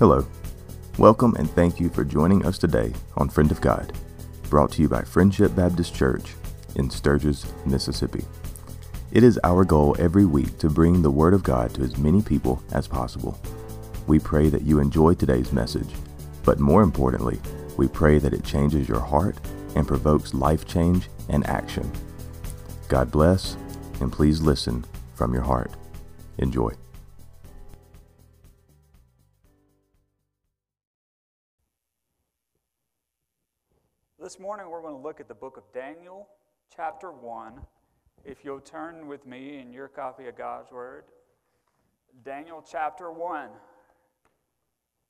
Hello. Welcome and thank you for joining us today on Friend of God, brought to you by Friendship Baptist Church in Sturgis, Mississippi. It is our goal every week to bring the Word of God to as many people as possible. We pray that you enjoy today's message, but more importantly, we pray that it changes your heart and provokes life change and action. God bless, and please listen from your heart. Enjoy. This morning we're going to look at the book of Daniel, chapter 1. If you'll turn with me in your copy of God's Word, Daniel chapter 1.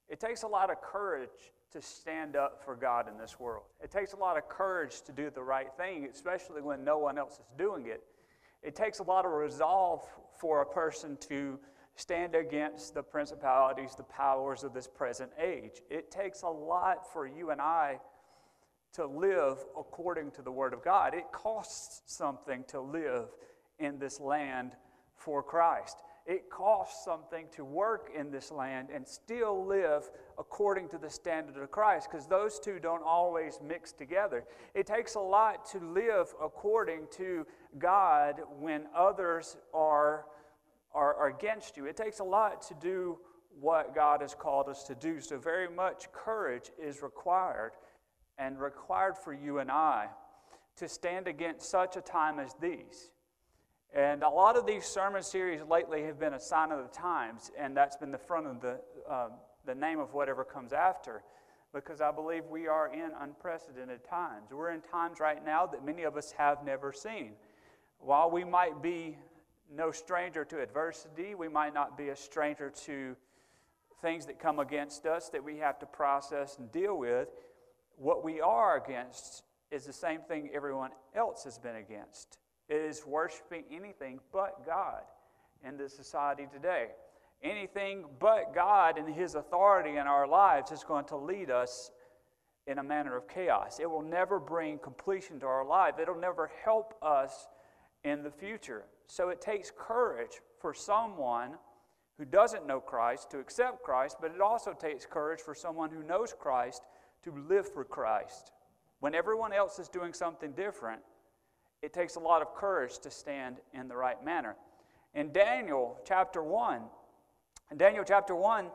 It takes a lot of courage to stand up for God in this world. It takes a lot of courage to do the right thing, especially when no one else is doing it. It takes a lot of resolve for a person to stand against the principalities, the powers of this present age. It takes a lot for you and I to live according to the Word of God. It costs something to live in this land for Christ. It costs something to work in this land and still live according to the standard of Christ because those two don't always mix together. It takes a lot to live according to God when others are, are, are against you. It takes a lot to do what God has called us to do. So, very much courage is required and required for you and I to stand against such a time as these. And a lot of these sermon series lately have been a sign of the times, and that's been the front of the, uh, the name of whatever comes after, because I believe we are in unprecedented times. We're in times right now that many of us have never seen. While we might be no stranger to adversity, we might not be a stranger to things that come against us that we have to process and deal with. What we are against is the same thing everyone else has been against. It is worshiping anything but God in this society today. Anything but God and His authority in our lives is going to lead us in a manner of chaos. It will never bring completion to our life, it'll never help us in the future. So it takes courage for someone who doesn't know Christ to accept Christ, but it also takes courage for someone who knows Christ to live for Christ. When everyone else is doing something different, it takes a lot of courage to stand in the right manner. In Daniel chapter 1, in Daniel chapter 1,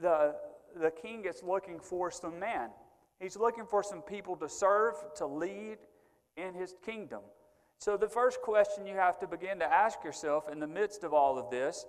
the, the king is looking for some men. He's looking for some people to serve, to lead in his kingdom. So, the first question you have to begin to ask yourself in the midst of all of this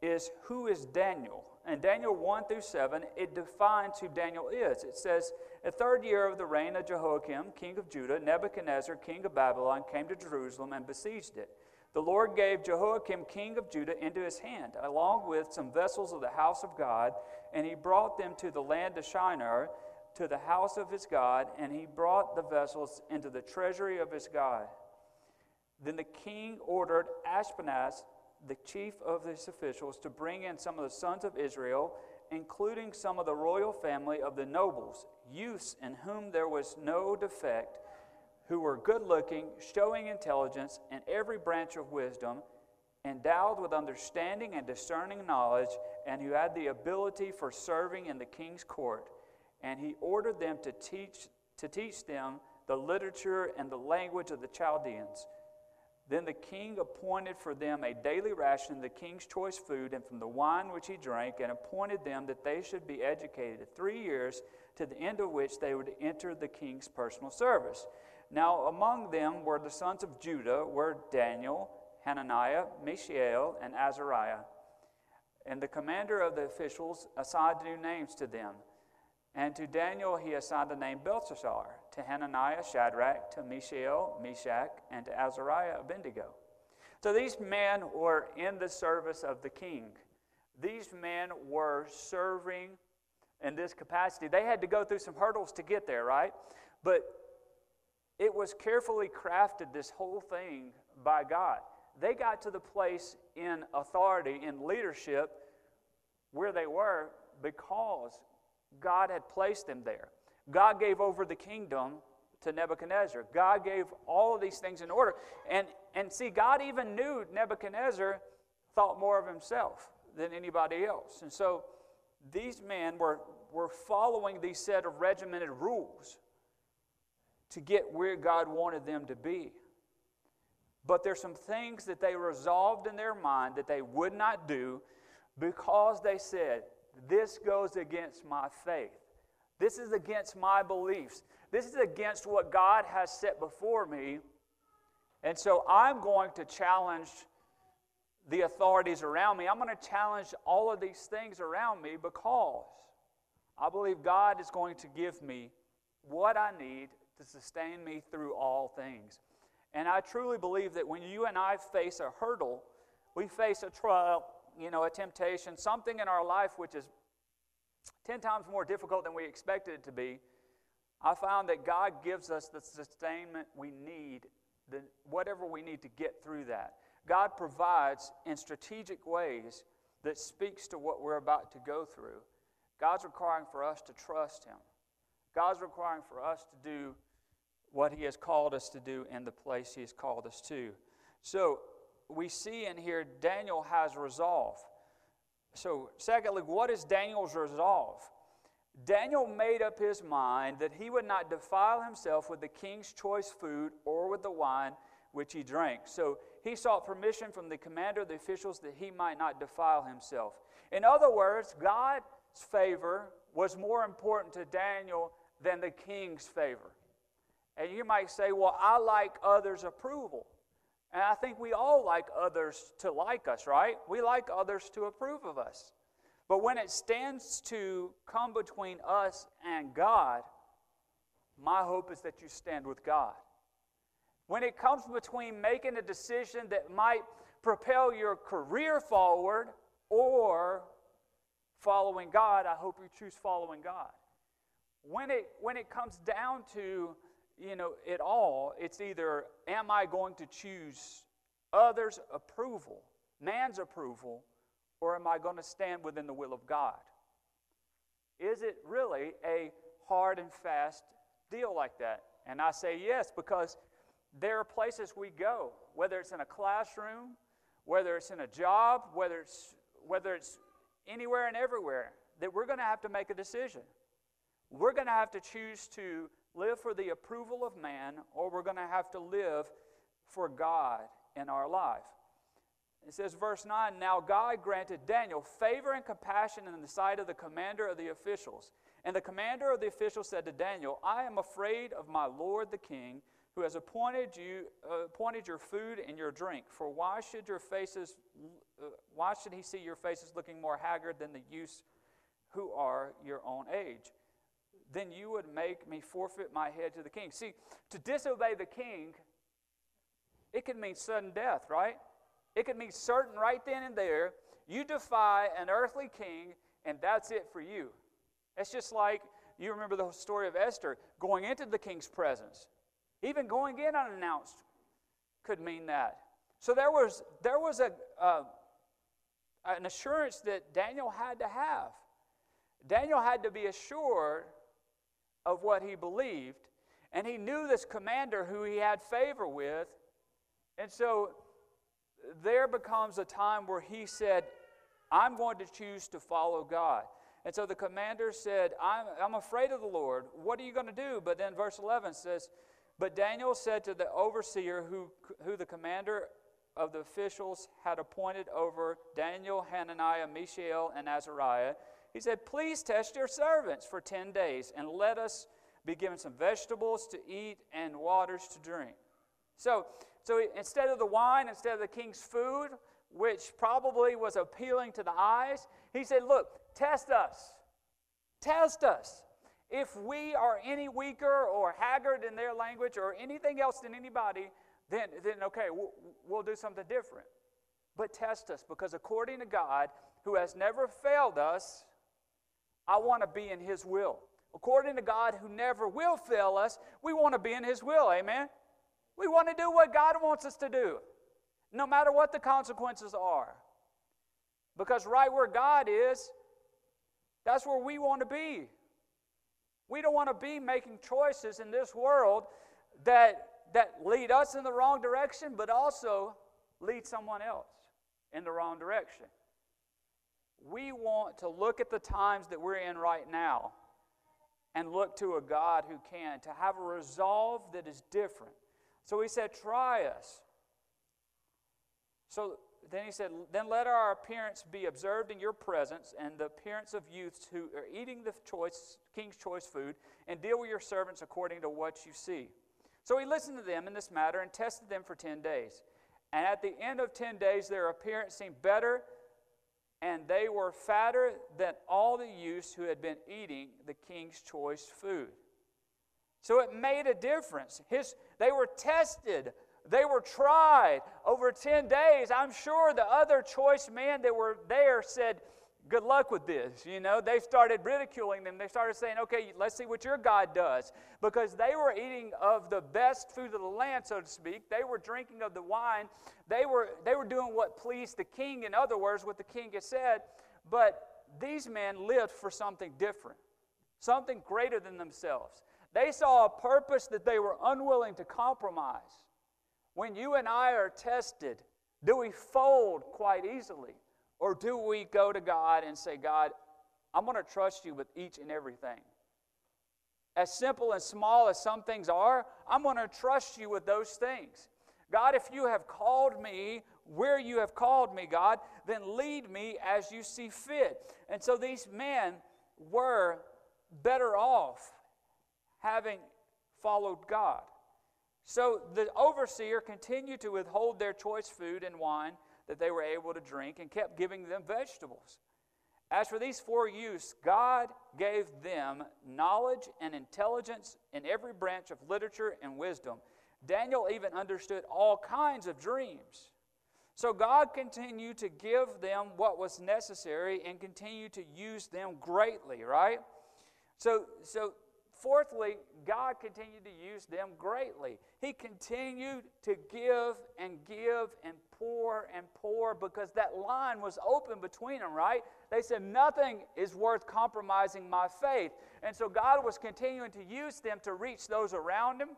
is who is Daniel? And Daniel 1 through 7, it defines who Daniel is. It says, The third year of the reign of Jehoiakim, king of Judah, Nebuchadnezzar, king of Babylon, came to Jerusalem and besieged it. The Lord gave Jehoiakim, king of Judah, into his hand, along with some vessels of the house of God, and he brought them to the land of Shinar, to the house of his God, and he brought the vessels into the treasury of his God. Then the king ordered Ashpenaz, the chief of his officials to bring in some of the sons of Israel, including some of the royal family of the nobles, youths in whom there was no defect, who were good looking, showing intelligence and every branch of wisdom, endowed with understanding and discerning knowledge, and who had the ability for serving in the king's court. And he ordered them to teach, to teach them the literature and the language of the Chaldeans then the king appointed for them a daily ration of the king's choice food and from the wine which he drank, and appointed them that they should be educated three years, to the end of which they would enter the king's personal service. Now, among them were the sons of Judah, were Daniel, Hananiah, Mishael, and Azariah. And the commander of the officials assigned new names to them. And to Daniel he assigned the name Belteshazzar, to Hananiah Shadrach, to Mishael Meshach, and to Azariah Abednego. So these men were in the service of the king. These men were serving in this capacity. They had to go through some hurdles to get there, right? But it was carefully crafted, this whole thing, by God. They got to the place in authority, in leadership, where they were because God had placed them there. God gave over the kingdom to Nebuchadnezzar. God gave all of these things in order. And, and see, God even knew Nebuchadnezzar thought more of himself than anybody else. And so these men were, were following these set of regimented rules to get where God wanted them to be. But there's some things that they resolved in their mind that they would not do because they said, This goes against my faith. This is against my beliefs. This is against what God has set before me. And so I'm going to challenge the authorities around me. I'm going to challenge all of these things around me because I believe God is going to give me what I need to sustain me through all things. And I truly believe that when you and I face a hurdle, we face a trial, you know, a temptation, something in our life which is 10 times more difficult than we expected it to be, I found that God gives us the sustainment we need, the, whatever we need to get through that. God provides in strategic ways that speaks to what we're about to go through. God's requiring for us to trust Him. God's requiring for us to do what He has called us to do in the place He has called us to. So we see in here Daniel has resolve. So, secondly, what is Daniel's resolve? Daniel made up his mind that he would not defile himself with the king's choice food or with the wine which he drank. So he sought permission from the commander of the officials that he might not defile himself. In other words, God's favor was more important to Daniel than the king's favor. And you might say, well, I like others' approval. And I think we all like others to like us, right? We like others to approve of us. But when it stands to come between us and God, my hope is that you stand with God. When it comes between making a decision that might propel your career forward or following God, I hope you choose following God. When it, when it comes down to you know, at all, it's either am I going to choose others' approval, man's approval, or am I going to stand within the will of God? Is it really a hard and fast deal like that? And I say yes, because there are places we go, whether it's in a classroom, whether it's in a job, whether it's, whether it's anywhere and everywhere, that we're going to have to make a decision. We're going to have to choose to live for the approval of man, or we're going to have to live for God in our life. It says, verse 9 Now God granted Daniel favor and compassion in the sight of the commander of the officials. And the commander of the officials said to Daniel, I am afraid of my lord the king, who has appointed you uh, appointed your food and your drink. For why should your faces uh, why should he see your faces looking more haggard than the youths who are your own age? Then you would make me forfeit my head to the king. See, to disobey the king, it could mean sudden death, right? It could mean certain right then and there. You defy an earthly king, and that's it for you. It's just like you remember the story of Esther going into the king's presence. Even going in unannounced could mean that. So there was, there was a, uh, an assurance that Daniel had to have. Daniel had to be assured of what he believed. And he knew this commander who he had favor with. And so there becomes a time where he said, I'm going to choose to follow God. And so the commander said, I'm, I'm afraid of the Lord. What are you going to do? But then verse 11 says, But Daniel said to the overseer, who, who the commander of the officials had appointed over Daniel, Hananiah, Mishael, and Azariah, he said, Please test your servants for 10 days and let us be given some vegetables to eat and waters to drink. So, so instead of the wine, instead of the king's food, which probably was appealing to the eyes, he said, Look, test us. Test us. If we are any weaker or haggard in their language or anything else than anybody, then, then okay, we'll, we'll do something different. But test us because according to God, who has never failed us, I want to be in His will. According to God, who never will fail us, we want to be in His will. Amen? We want to do what God wants us to do, no matter what the consequences are. Because right where God is, that's where we want to be. We don't want to be making choices in this world that, that lead us in the wrong direction, but also lead someone else in the wrong direction. We want to look at the times that we're in right now and look to a God who can, to have a resolve that is different. So he said, Try us. So then he said, Then let our appearance be observed in your presence, and the appearance of youths who are eating the choice, king's choice food, and deal with your servants according to what you see. So he listened to them in this matter and tested them for 10 days. And at the end of 10 days, their appearance seemed better and they were fatter than all the youths who had been eating the king's choice food. So it made a difference. His, they were tested, they were tried over 10 days. I'm sure the other choice men that were there said, good luck with this. You know, they started ridiculing them. They started saying, okay, let's see what your God does. Because they were eating of the best food of the land, so to speak. They were drinking of the wine. They were, they were doing what pleased the king, in other words, what the king had said. But these men lived for something different, something greater than themselves. They saw a purpose that they were unwilling to compromise. When you and I are tested, do we fold quite easily? Or do we go to God and say, God, I'm going to trust you with each and everything? As simple and small as some things are, I'm going to trust you with those things. God, if you have called me where you have called me, God, then lead me as you see fit. And so these men were better off having followed God. So the overseer continued to withhold their choice food and wine that they were able to drink and kept giving them vegetables. As for these four youths, God gave them knowledge and intelligence in every branch of literature and wisdom. Daniel even understood all kinds of dreams. So God continued to give them what was necessary and continued to use them greatly, right? So, so Fourthly, God continued to use them greatly. He continued to give and give and pour and pour because that line was open between them, right? They said, Nothing is worth compromising my faith. And so God was continuing to use them to reach those around him,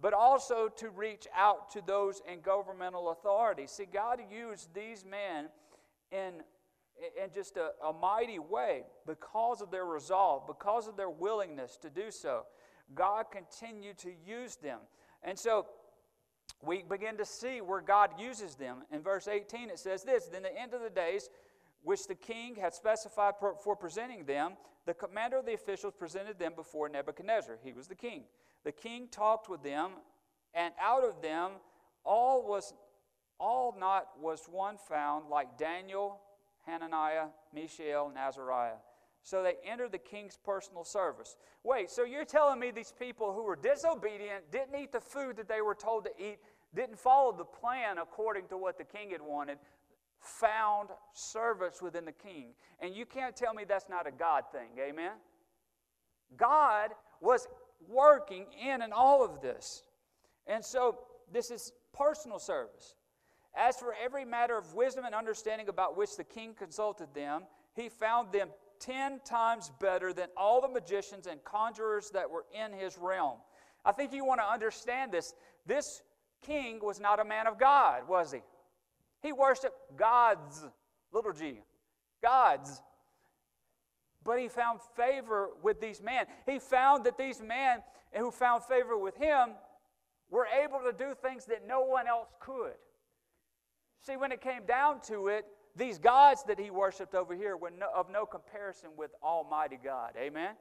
but also to reach out to those in governmental authority. See, God used these men in in just a, a mighty way because of their resolve, because of their willingness to do so. God continued to use them. And so we begin to see where God uses them. In verse 18, it says this Then the end of the days, which the king had specified for presenting them, the commander of the officials presented them before Nebuchadnezzar. He was the king. The king talked with them, and out of them all was all not was one found like Daniel, Hananiah, Mishael, and Azariah. So they entered the king's personal service. Wait, so you're telling me these people who were disobedient, didn't eat the food that they were told to eat, didn't follow the plan according to what the king had wanted, found service within the king. And you can't tell me that's not a God thing, amen? God was working in and all of this. And so this is personal service. As for every matter of wisdom and understanding about which the king consulted them, he found them ten times better than all the magicians and conjurers that were in his realm. I think you want to understand this. This king was not a man of God, was he? He worshiped gods, little g, gods. But he found favor with these men. He found that these men who found favor with him were able to do things that no one else could. See, when it came down to it, these gods that he worshiped over here were no, of no comparison with Almighty God. Amen?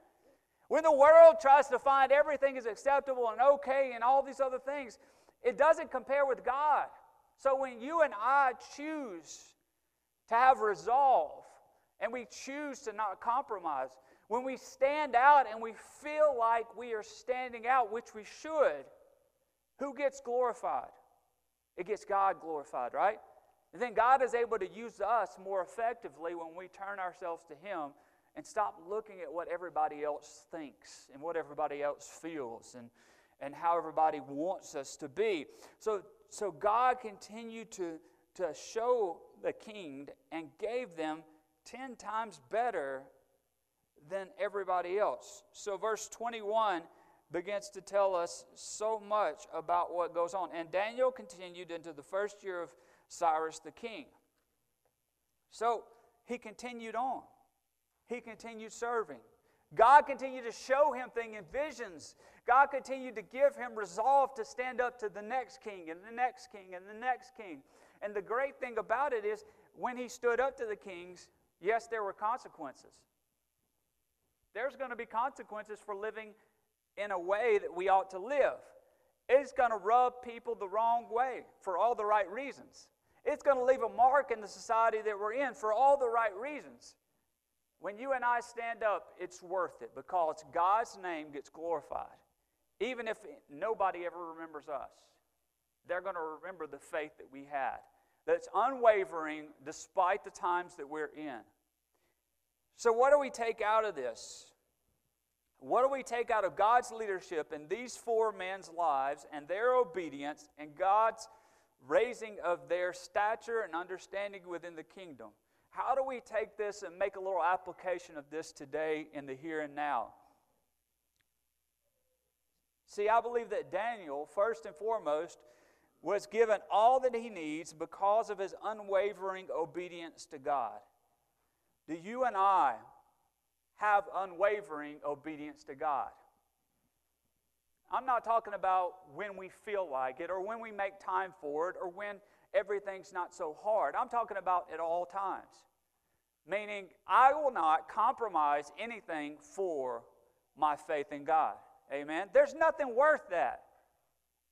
When the world tries to find everything is acceptable and okay and all these other things, it doesn't compare with God. So when you and I choose to have resolve and we choose to not compromise, when we stand out and we feel like we are standing out, which we should, who gets glorified? It gets God glorified, right? And then God is able to use us more effectively when we turn ourselves to Him and stop looking at what everybody else thinks and what everybody else feels and, and how everybody wants us to be. So, so God continued to, to show the king and gave them 10 times better than everybody else. So, verse 21 begins to tell us so much about what goes on. And Daniel continued into the first year of Cyrus the king. So he continued on. He continued serving. God continued to show him things in visions. God continued to give him resolve to stand up to the next king and the next king and the next king. And the great thing about it is when he stood up to the kings, yes, there were consequences. There's going to be consequences for living in a way that we ought to live. It's going to rub people the wrong way for all the right reasons. It's going to leave a mark in the society that we're in for all the right reasons. When you and I stand up, it's worth it because God's name gets glorified. Even if nobody ever remembers us, they're going to remember the faith that we had, that's unwavering despite the times that we're in. So, what do we take out of this? What do we take out of God's leadership in these four men's lives and their obedience and God's raising of their stature and understanding within the kingdom? How do we take this and make a little application of this today in the here and now? See, I believe that Daniel, first and foremost, was given all that he needs because of his unwavering obedience to God. Do you and I have unwavering obedience to God? I'm not talking about when we feel like it or when we make time for it or when everything's not so hard. I'm talking about at all times. Meaning, I will not compromise anything for my faith in God. Amen. There's nothing worth that.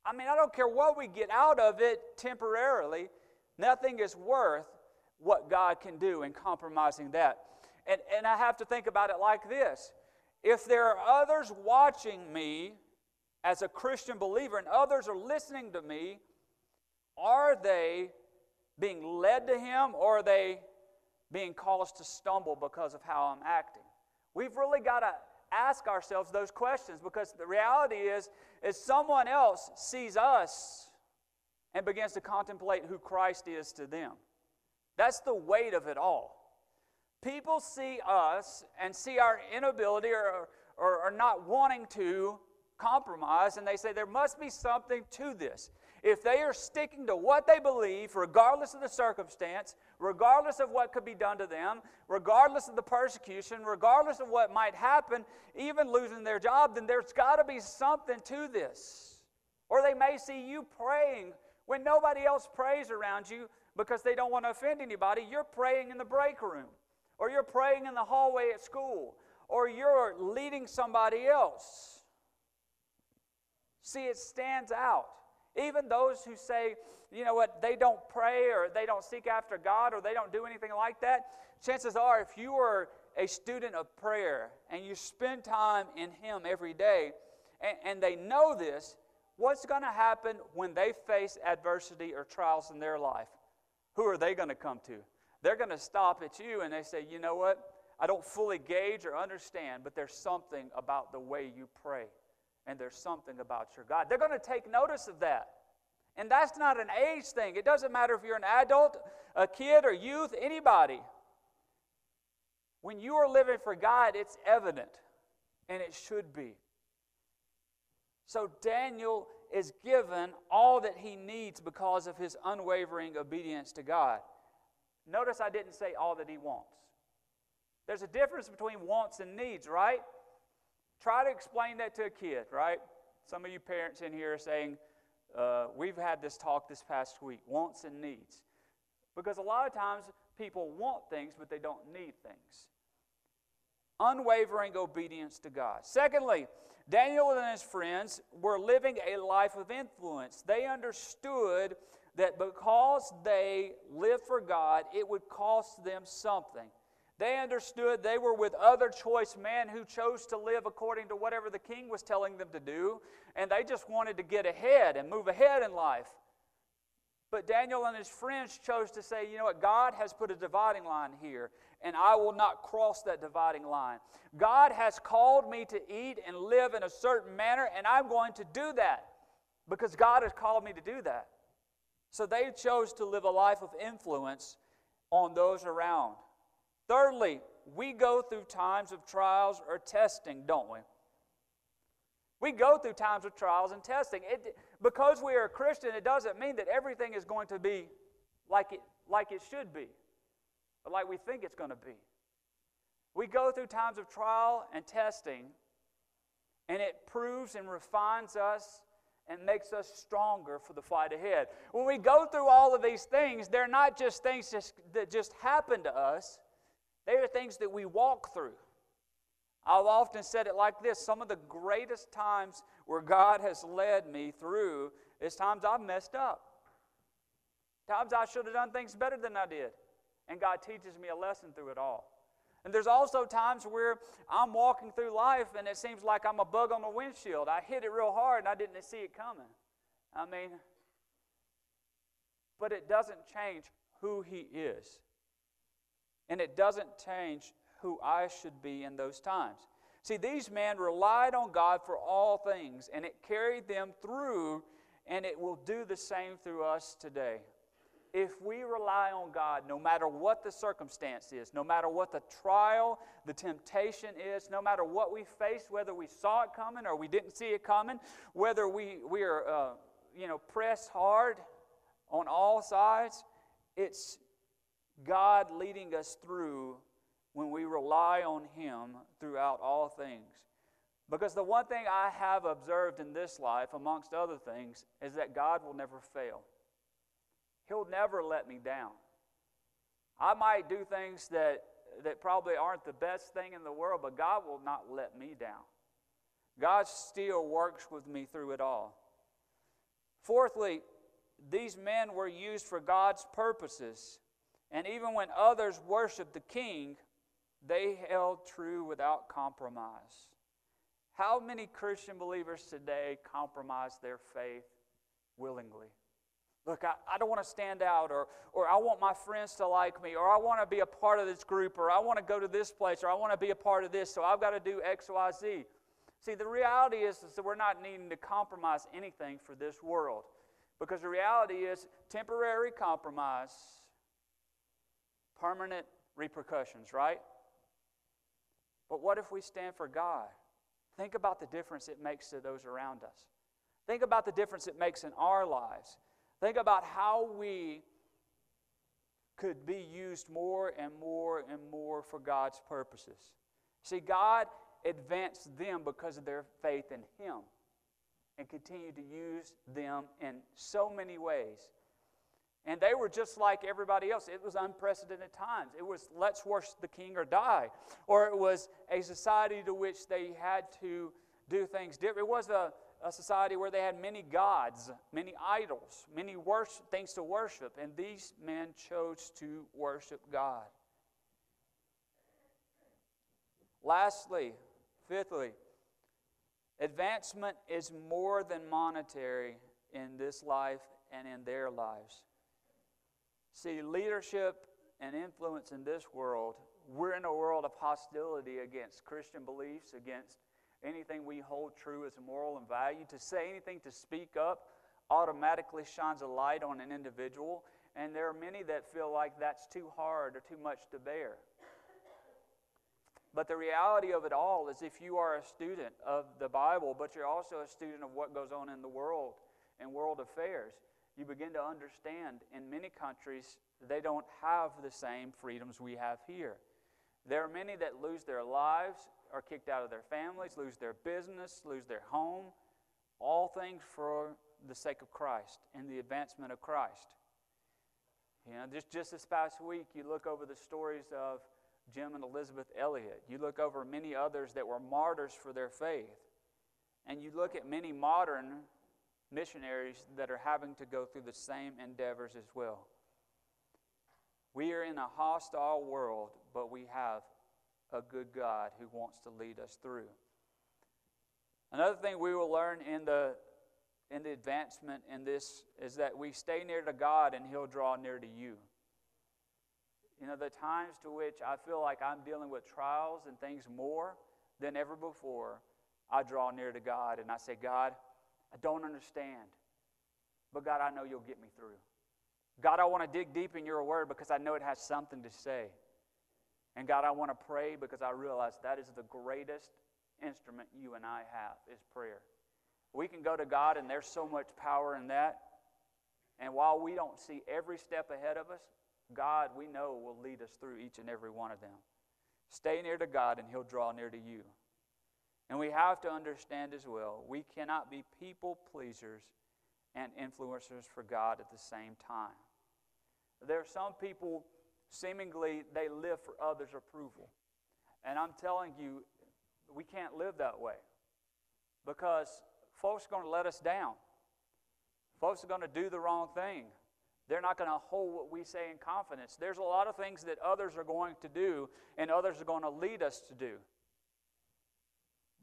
I mean, I don't care what we get out of it temporarily, nothing is worth what God can do in compromising that. And, and I have to think about it like this if there are others watching me as a Christian believer and others are listening to me, are they being led to Him or are they being caused to stumble because of how I'm acting? We've really got to ask ourselves those questions because the reality is is someone else sees us and begins to contemplate who Christ is to them. That's the weight of it all. People see us and see our inability or, or, or not wanting to compromise, and they say there must be something to this. If they are sticking to what they believe, regardless of the circumstance, regardless of what could be done to them, regardless of the persecution, regardless of what might happen, even losing their job, then there's got to be something to this. Or they may see you praying when nobody else prays around you because they don't want to offend anybody, you're praying in the break room, or you're praying in the hallway at school, or you're leading somebody else. See, it stands out. Even those who say, you know what, they don't pray or they don't seek after God or they don't do anything like that, chances are if you are a student of prayer and you spend time in Him every day and, and they know this, what's going to happen when they face adversity or trials in their life? who are they going to come to? They're going to stop at you and they say, you know what? I don't fully gauge or understand, but there's something about the way you pray, and there's something about your God. They're going to take notice of that. And that's not an age thing. It doesn't matter if you're an adult, a kid, or youth, anybody. When you are living for God, it's evident, and it should be. So Daniel is given all that he needs because of his unwavering obedience to God. Notice I didn't say all that he wants. There's a difference between wants and needs, right? Try to explain that to a kid, right? Some of you parents in here are saying, uh, We've had this talk this past week wants and needs. Because a lot of times people want things, but they don't need things. Unwavering obedience to God. Secondly, Daniel and his friends were living a life of influence. They understood that because they lived for God, it would cost them something. They understood they were with other choice men who chose to live according to whatever the king was telling them to do, and they just wanted to get ahead and move ahead in life. But Daniel and his friends chose to say, you know what, God has put a dividing line here, and I will not cross that dividing line. God has called me to eat and live in a certain manner, and I'm going to do that because God has called me to do that. So they chose to live a life of influence on those around. Thirdly, we go through times of trials or testing, don't we? We go through times of trials and testing. It, because we are a Christian, it doesn't mean that everything is going to be like it, like it should be. but like we think it's going to be. We go through times of trial and testing, and it proves and refines us and makes us stronger for the fight ahead. When we go through all of these things, they're not just things just, that just happen to us, they are things that we walk through. I've often said it like this some of the greatest times where God has led me through is times I've messed up. Times I should have done things better than I did. And God teaches me a lesson through it all. And there's also times where I'm walking through life and it seems like I'm a bug on the windshield. I hit it real hard and I didn't see it coming. I mean, but it doesn't change who He is. And it doesn't change who I should be in those times. See, these men relied on God for all things, and it carried them through, and it will do the same through us today if we rely on God, no matter what the circumstance is, no matter what the trial, the temptation is, no matter what we face, whether we saw it coming or we didn't see it coming, whether we, we are, uh, you know, pressed hard on all sides, it's God leading us through when we rely on Him throughout all things. Because the one thing I have observed in this life, amongst other things, is that God will never fail. He'll never let me down. I might do things that, that probably aren't the best thing in the world, but God will not let me down. God still works with me through it all. Fourthly, these men were used for God's purposes. And even when others worshiped the king, they held true without compromise. How many Christian believers today compromise their faith willingly? Look, I, I don't want to stand out, or, or I want my friends to like me, or I want to be a part of this group, or I want to go to this place, or I want to be a part of this, so I've got to do X, Y, Z. See, the reality is, is that we're not needing to compromise anything for this world. Because the reality is, temporary compromise, permanent repercussions, right? But what if we stand for God? Think about the difference it makes to those around us. Think about the difference it makes in our lives. Think about how we could be used more and more and more for God's purposes. See, God advanced them because of their faith in Him and continued to use them in so many ways. And they were just like everybody else. It was unprecedented times. It was let's worship the king or die. Or it was a society to which they had to do things different. It was a, a society where they had many gods, many idols, many worship, things to worship, and these men chose to worship God. Lastly, fifthly, advancement is more than monetary in this life and in their lives. See, leadership and influence in this world, we're in a world of hostility against Christian beliefs, against anything we hold true as moral and value. To say anything, to speak up, automatically shines a light on an individual. And there are many that feel like that's too hard or too much to bear. But the reality of it all is if you are a student of the Bible, but you're also a student of what goes on in the world and world affairs, you begin to understand in many countries they don't have the same freedoms we have here. There are many that lose their lives are kicked out of their families, lose their business, lose their home, all things for the sake of Christ and the advancement of Christ. You know, just, just this past week, you look over the stories of Jim and Elizabeth Elliot. You look over many others that were martyrs for their faith. And you look at many modern missionaries that are having to go through the same endeavors as well. We are in a hostile world, but we have a good God who wants to lead us through. Another thing we will learn in the in the advancement in this is that we stay near to God and He'll draw near to you. You know, the times to which I feel like I'm dealing with trials and things more than ever before, I draw near to God and I say, God, I don't understand, but God, I know you'll get me through. God, I want to dig deep in your word because I know it has something to say. And God, I want to pray because I realize that is the greatest instrument you and I have is prayer. We can go to God and there's so much power in that. And while we don't see every step ahead of us, God, we know, will lead us through each and every one of them. Stay near to God, and He'll draw near to you. And we have to understand as well, we cannot be people pleasers and influencers for God at the same time. There are some people, seemingly, they live for others' approval. And I'm telling you, we can't live that way because folks are going to let us down. Folks are going to do the wrong thing. They're not going to hold what we say in confidence. There's a lot of things that others are going to do and others are going to lead us to do.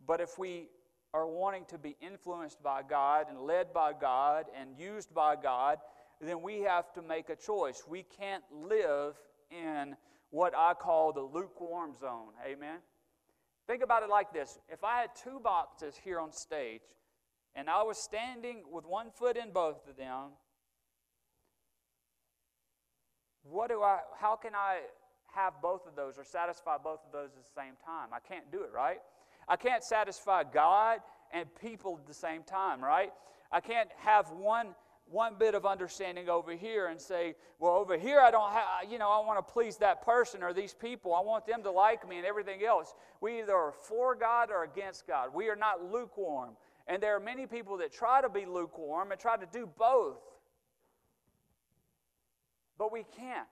But if we are wanting to be influenced by God and led by God and used by God, then we have to make a choice. We can't live in what I call the lukewarm zone. Amen? Think about it like this if I had two boxes here on stage and I was standing with one foot in both of them, what do I, how can I have both of those or satisfy both of those at the same time? I can't do it, right? I can't satisfy God and people at the same time, right? I can't have one one bit of understanding over here and say, well, over here I don't have, you know, I want to please that person or these people. I want them to like me and everything else. We either are for God or against God. We are not lukewarm. And there are many people that try to be lukewarm and try to do both. But we can't.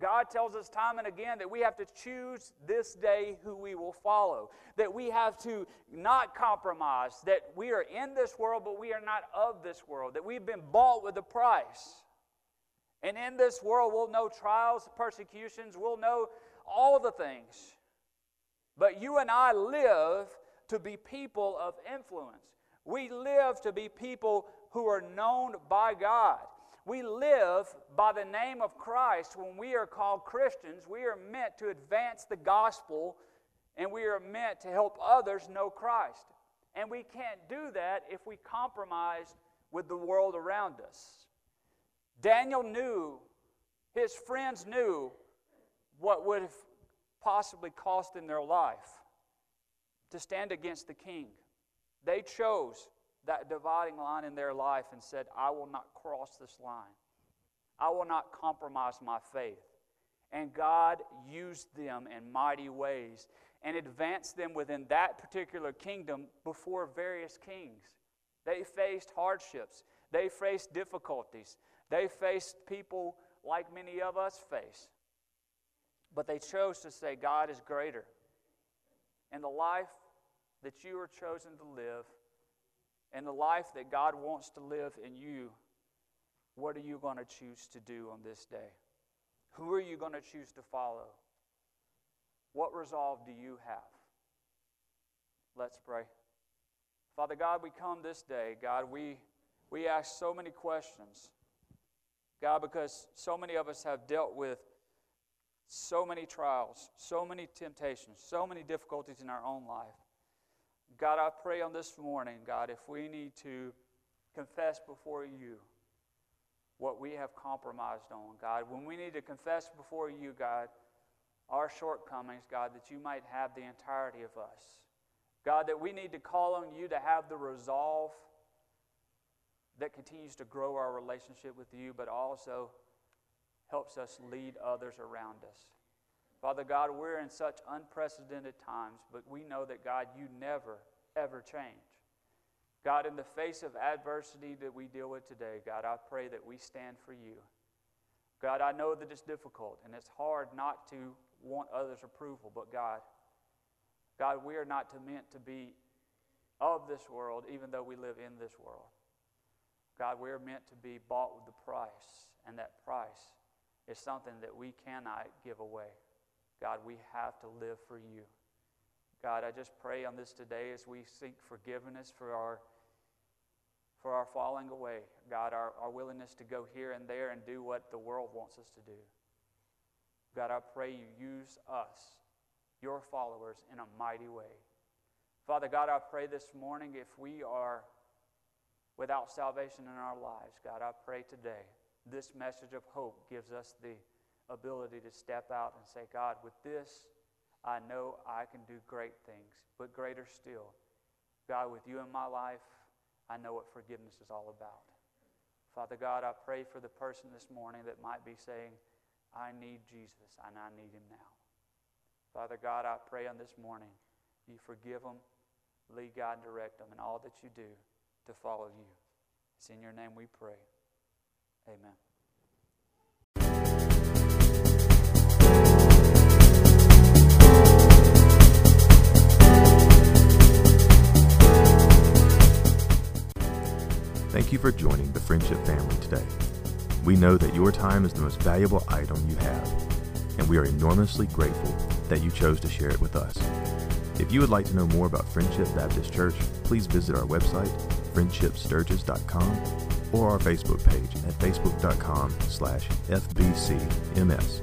God tells us time and again that we have to choose this day who we will follow, that we have to not compromise, that we are in this world, but we are not of this world, that we've been bought with a price. And in this world, we'll know trials, persecutions, we'll know all the things. But you and I live to be people of influence. We live to be people who are known by God. We live by the name of Christ. When we are called Christians, we are meant to advance the gospel and we are meant to help others know Christ. And we can't do that if we compromise with the world around us. Daniel knew, his friends knew what would have possibly cost them their life to stand against the king. They chose that dividing line in their life and said, I will not cross this line. I will not compromise my faith. And God used them in mighty ways and advanced them within that particular kingdom before various kings. They faced hardships, they faced difficulties, they faced people like many of us face. But they chose to say, God is greater. And the life that you are chosen to live and the life that God wants to live in you, what are you going to choose to do on this day? Who are you going to choose to follow? What resolve do you have? Let's pray. Father God, we come this day, God, we, we ask so many questions. God, because so many of us have dealt with so many trials, so many temptations, so many difficulties in our own life. God, I pray on this morning, God, if we need to confess before you what we have compromised on, God, when we need to confess before you, God, our shortcomings, God, that you might have the entirety of us. God, that we need to call on you to have the resolve that continues to grow our relationship with you, but also helps us lead others around us. Father God, we're in such unprecedented times, but we know that, God, you never, ever change. God, in the face of adversity that we deal with today, God, I pray that we stand for you. God, I know that it's difficult and it's hard not to want others' approval, but God, God, we are not to meant to be of this world, even though we live in this world. God, we are meant to be bought with the price, and that price is something that we cannot give away. God, we have to live for you. God, I just pray on this today as we seek forgiveness for our for our falling away. God, our, our willingness to go here and there and do what the world wants us to do. God, I pray you use us, your followers, in a mighty way. Father God, I pray this morning if we are without salvation in our lives, God, I pray today this message of hope gives us the ability to step out and say, God, with this, I know I can do great things, but greater still. God, with you in my life, I know what forgiveness is all about. Father God, I pray for the person this morning that might be saying, I need Jesus and I need him now. Father God, I pray on this morning you forgive them, lead God, and direct them in all that you do to follow you. It's in your name we pray. Amen. Thank you for joining the Friendship family today. We know that your time is the most valuable item you have, and we are enormously grateful that you chose to share it with us. If you would like to know more about Friendship Baptist Church, please visit our website, friendshipsturgis.com, or our Facebook page at facebook.com slash fbcms.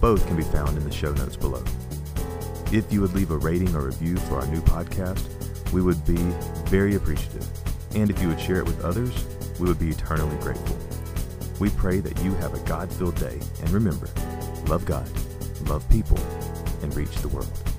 Both can be found in the show notes below. If you would leave a rating or review for our new podcast, we would be very appreciative. And if you would share it with others, we would be eternally grateful. We pray that you have a God filled day, and remember, love God, love people, and reach the world.